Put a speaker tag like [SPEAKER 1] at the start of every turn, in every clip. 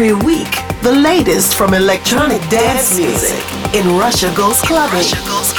[SPEAKER 1] Every week, the latest from electronic dance music in Russia Goes Clubbing. Russia goes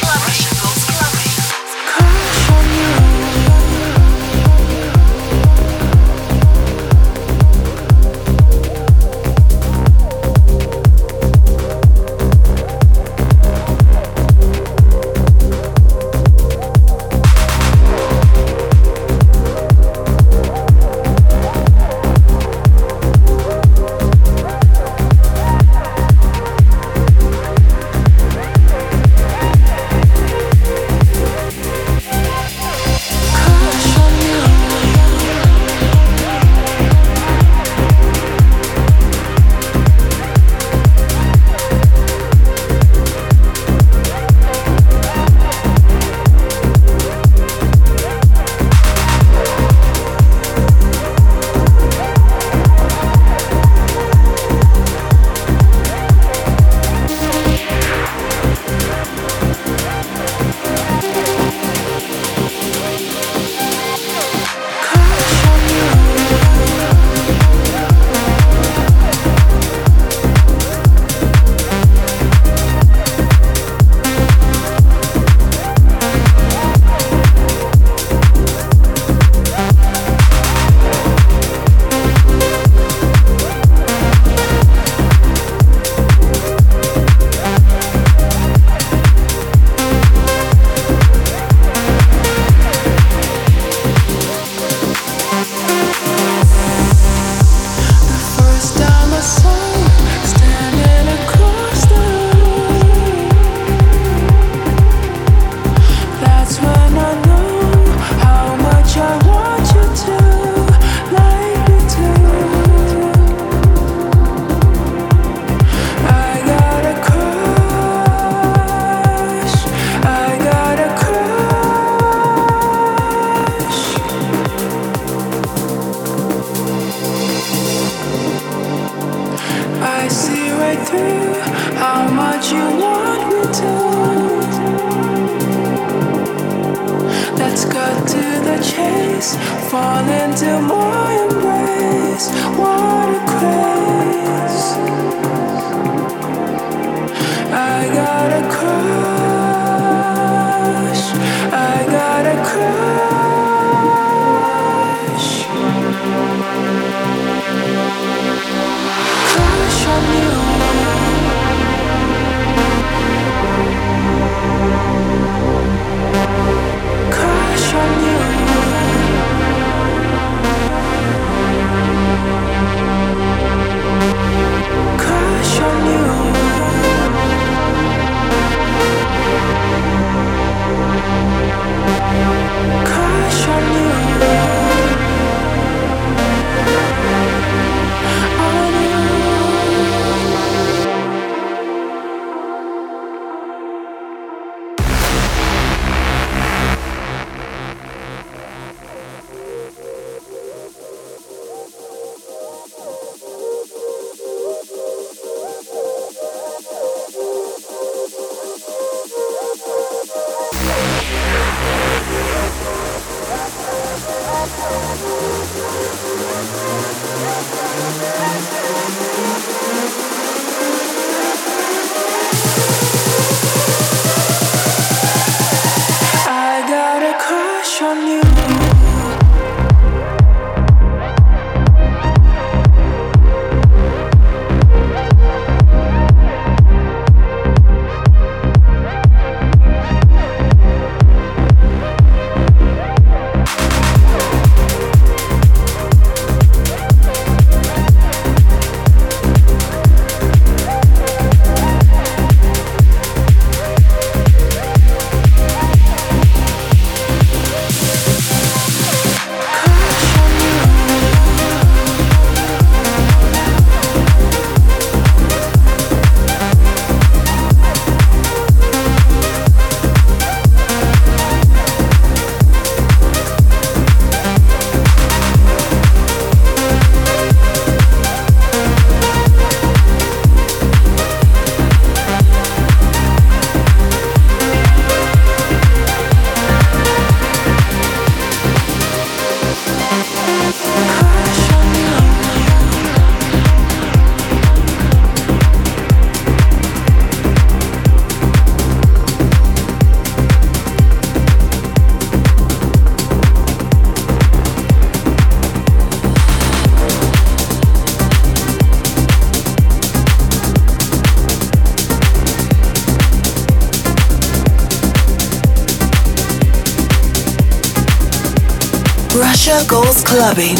[SPEAKER 1] Russia Goes Clubbing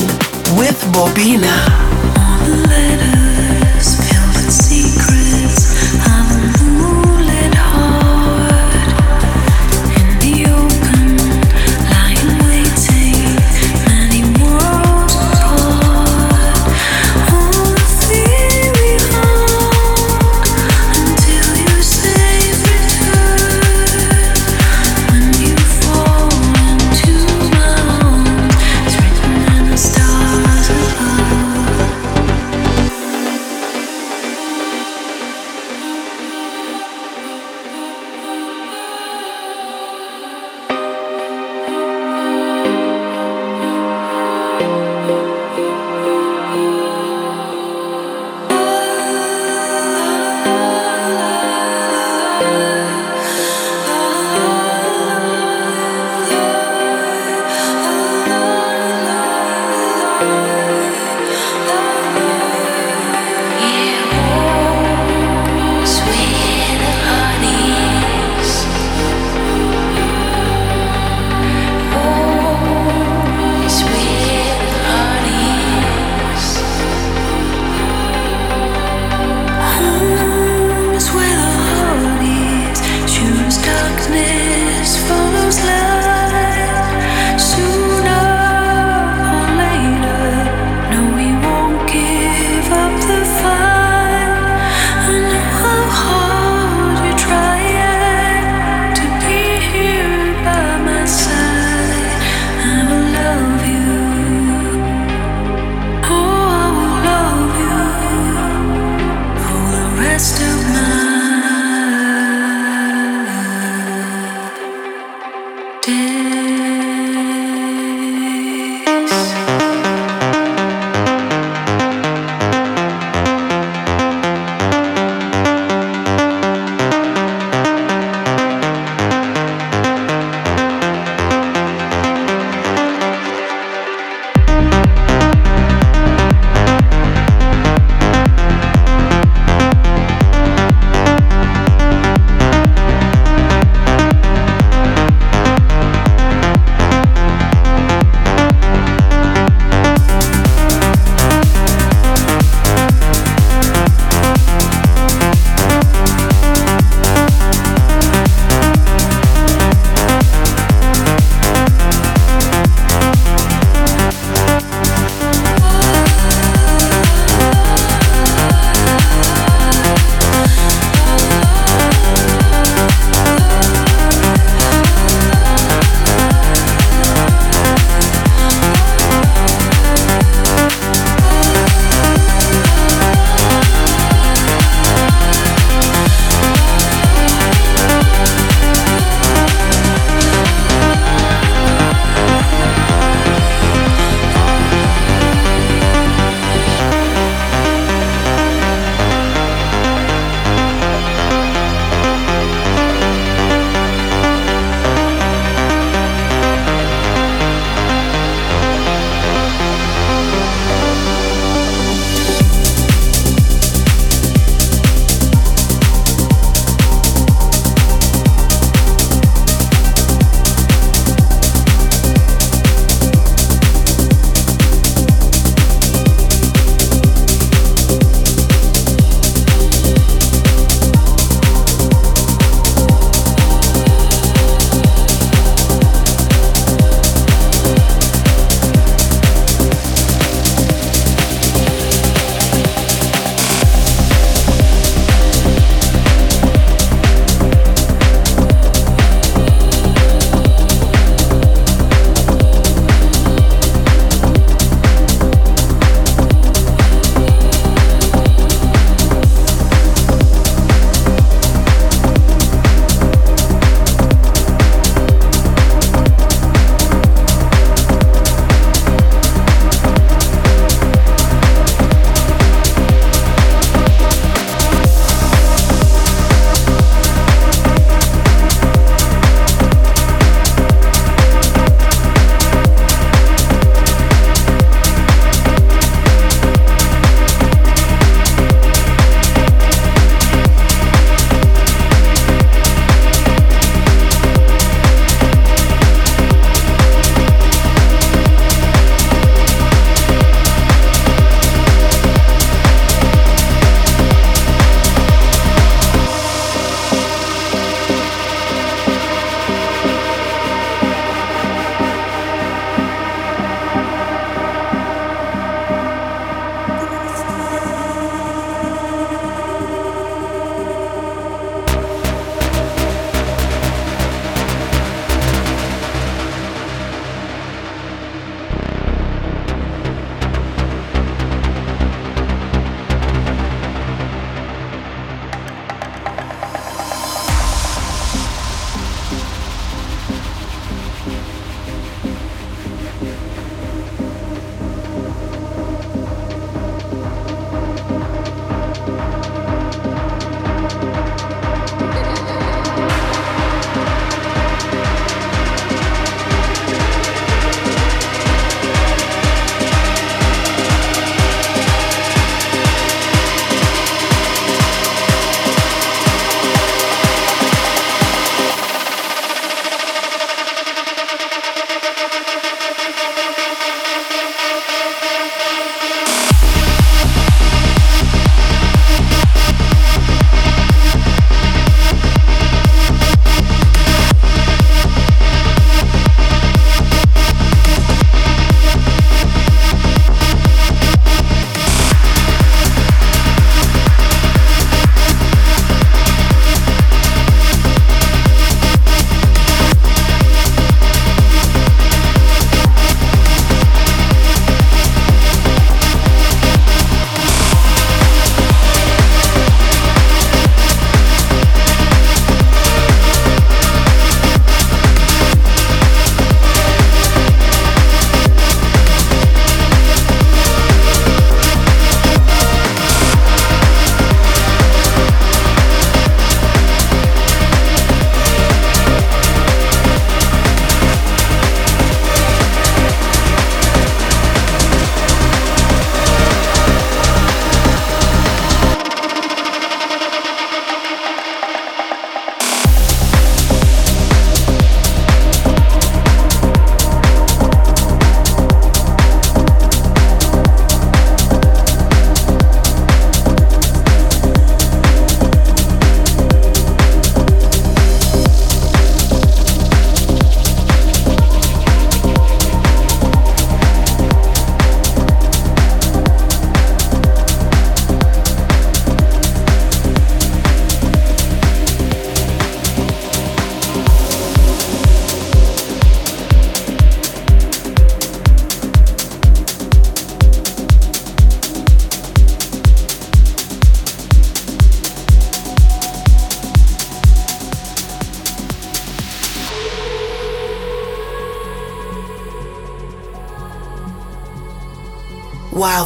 [SPEAKER 1] with Bobina.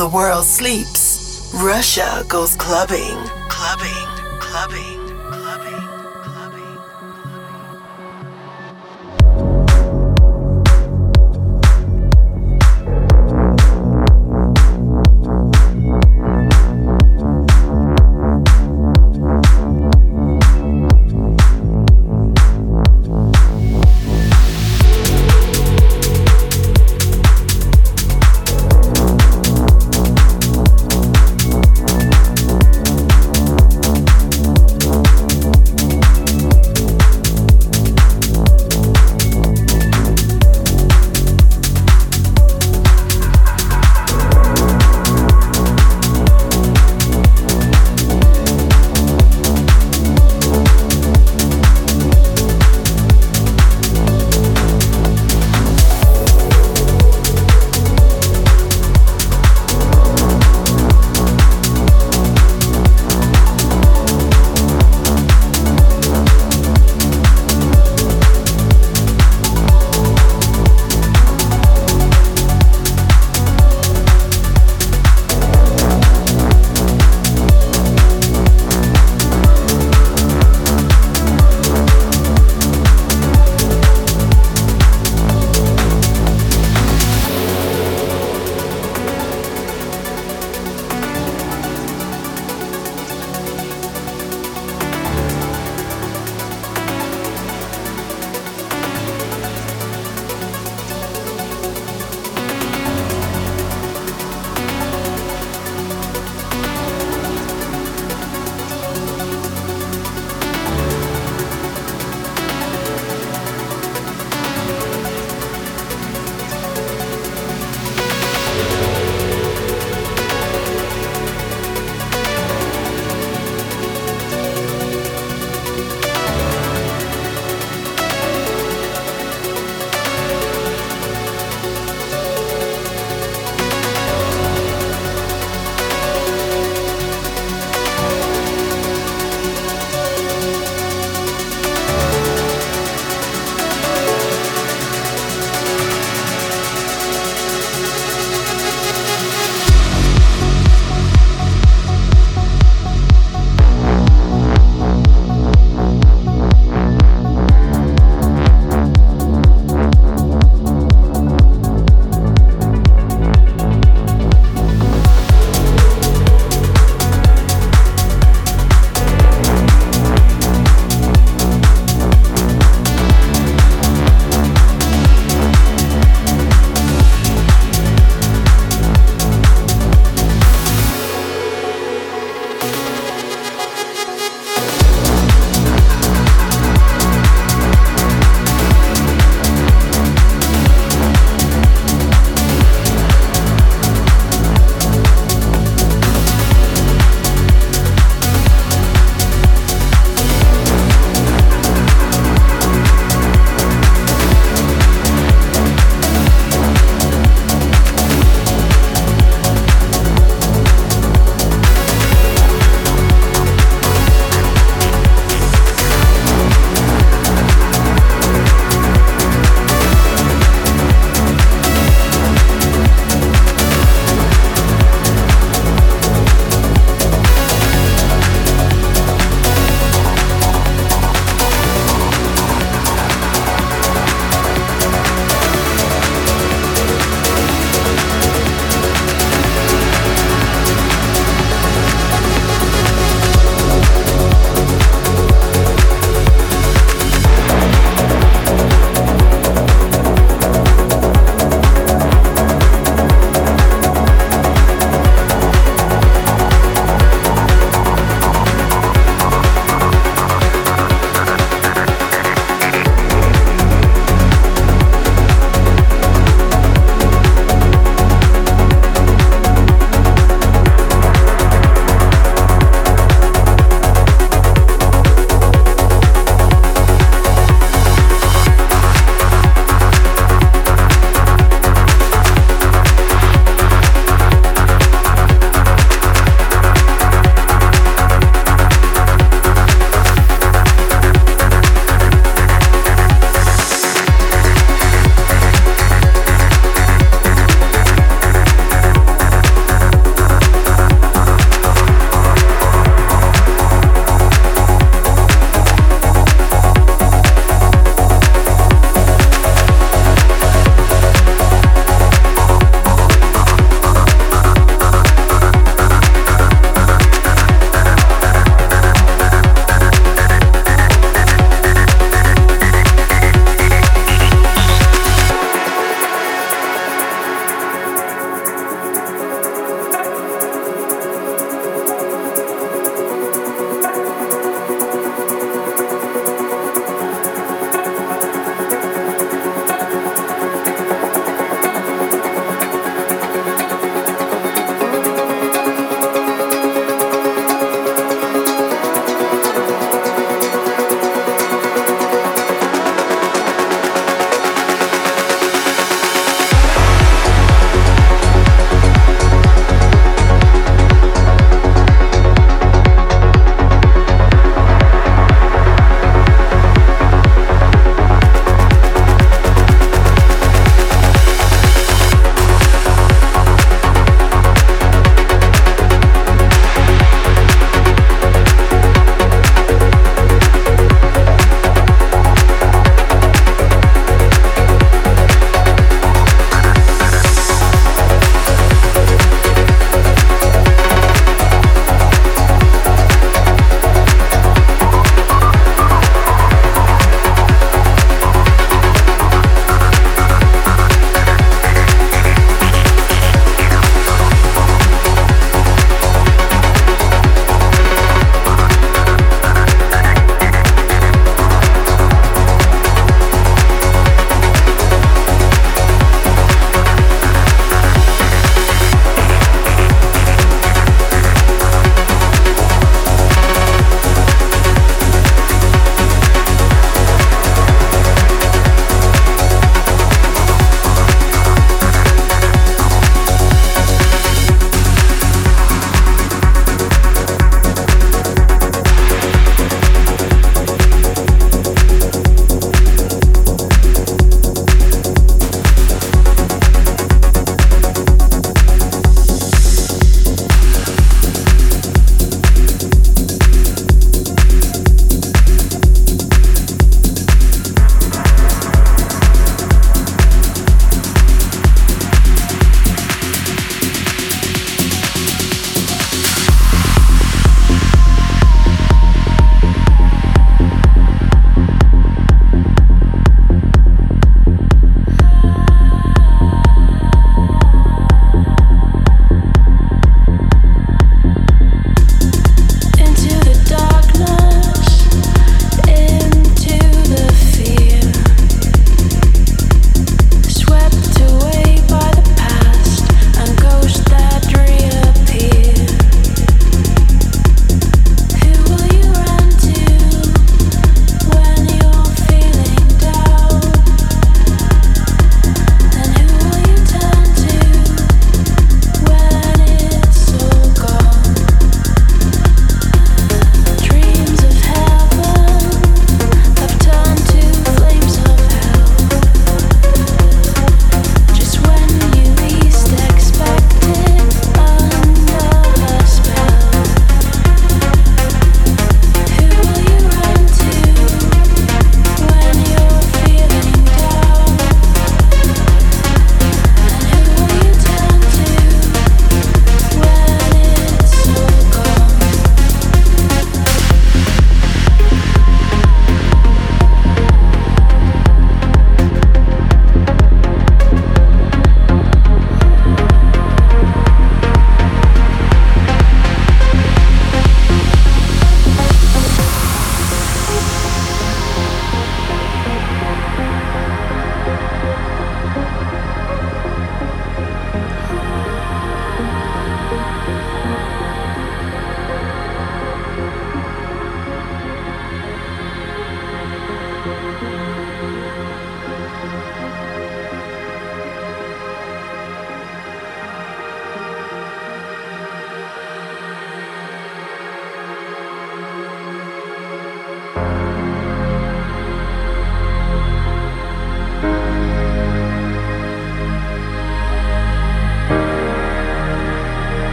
[SPEAKER 2] The world sleeps, Russia goes clubbing, clubbing.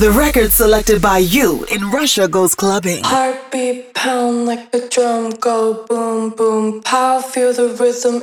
[SPEAKER 2] The record selected by you in Russia Goes Clubbing.
[SPEAKER 1] Heartbeat pound like a drum, go boom, boom, pow, feel the rhythm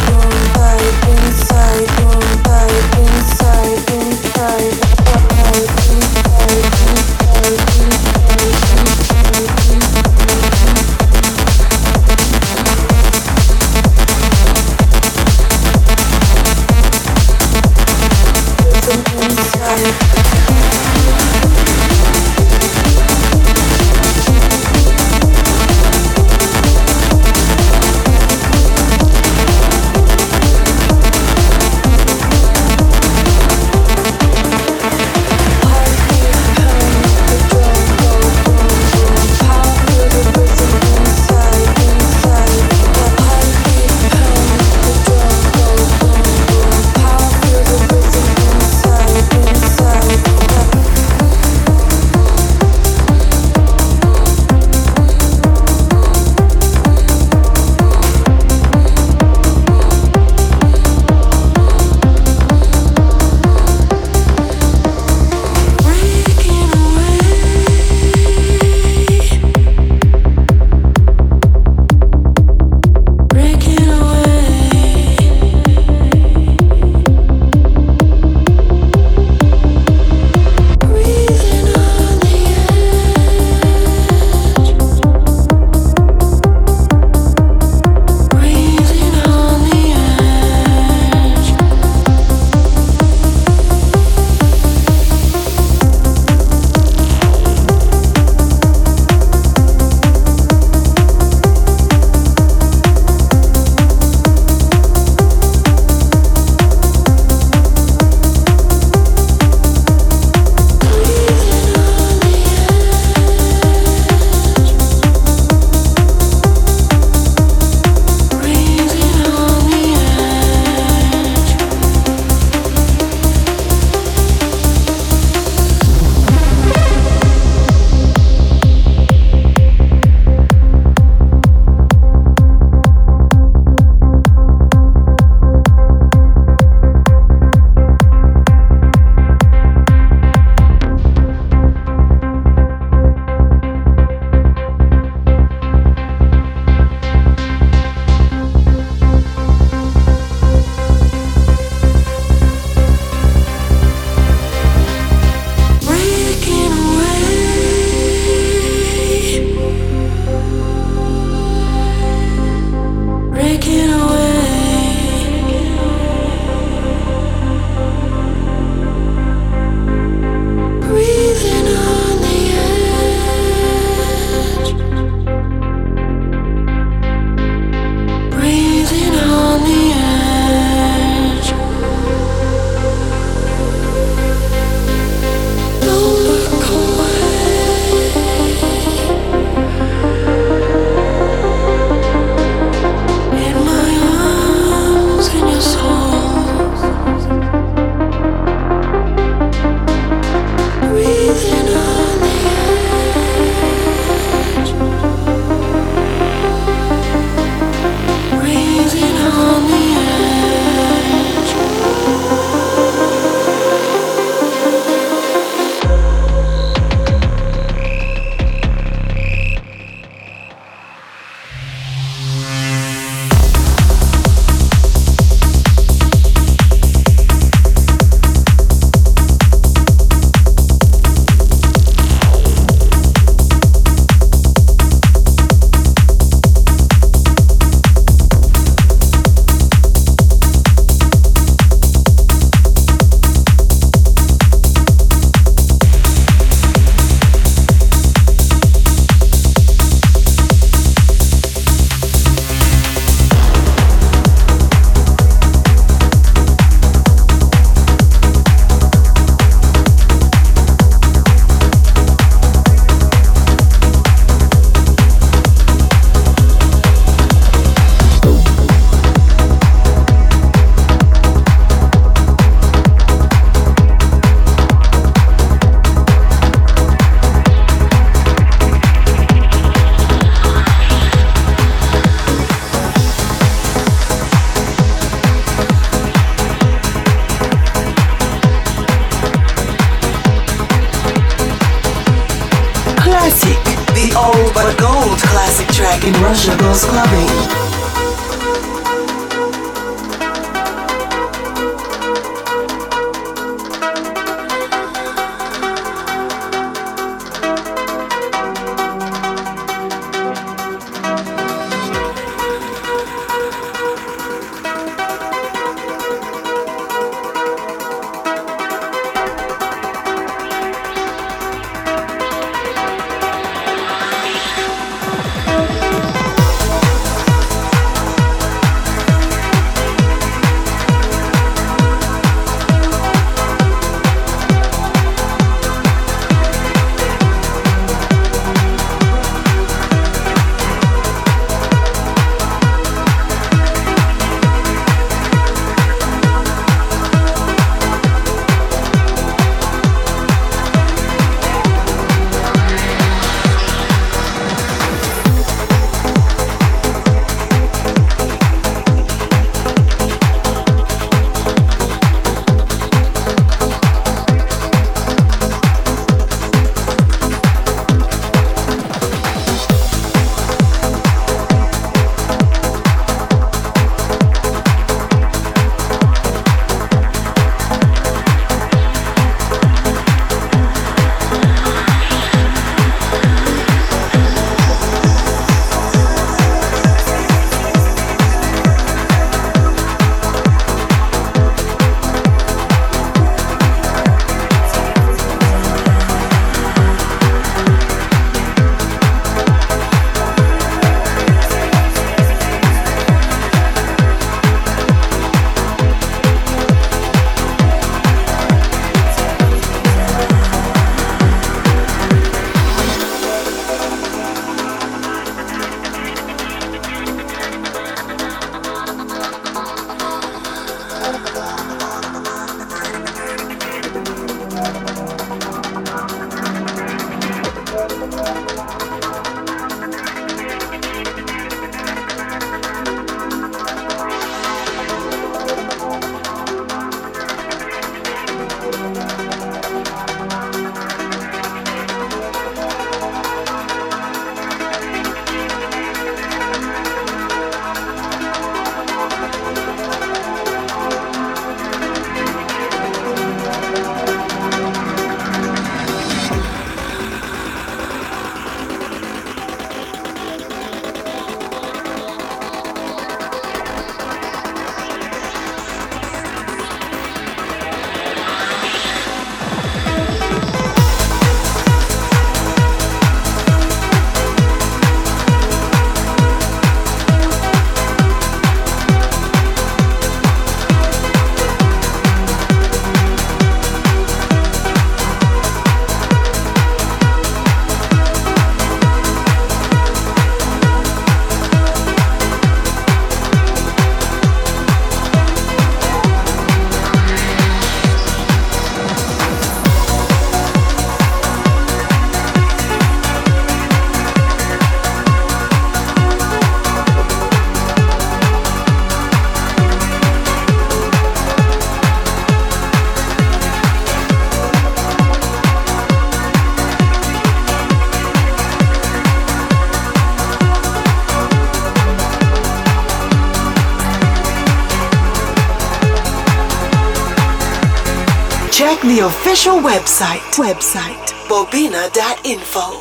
[SPEAKER 2] official website, website, bobina.info.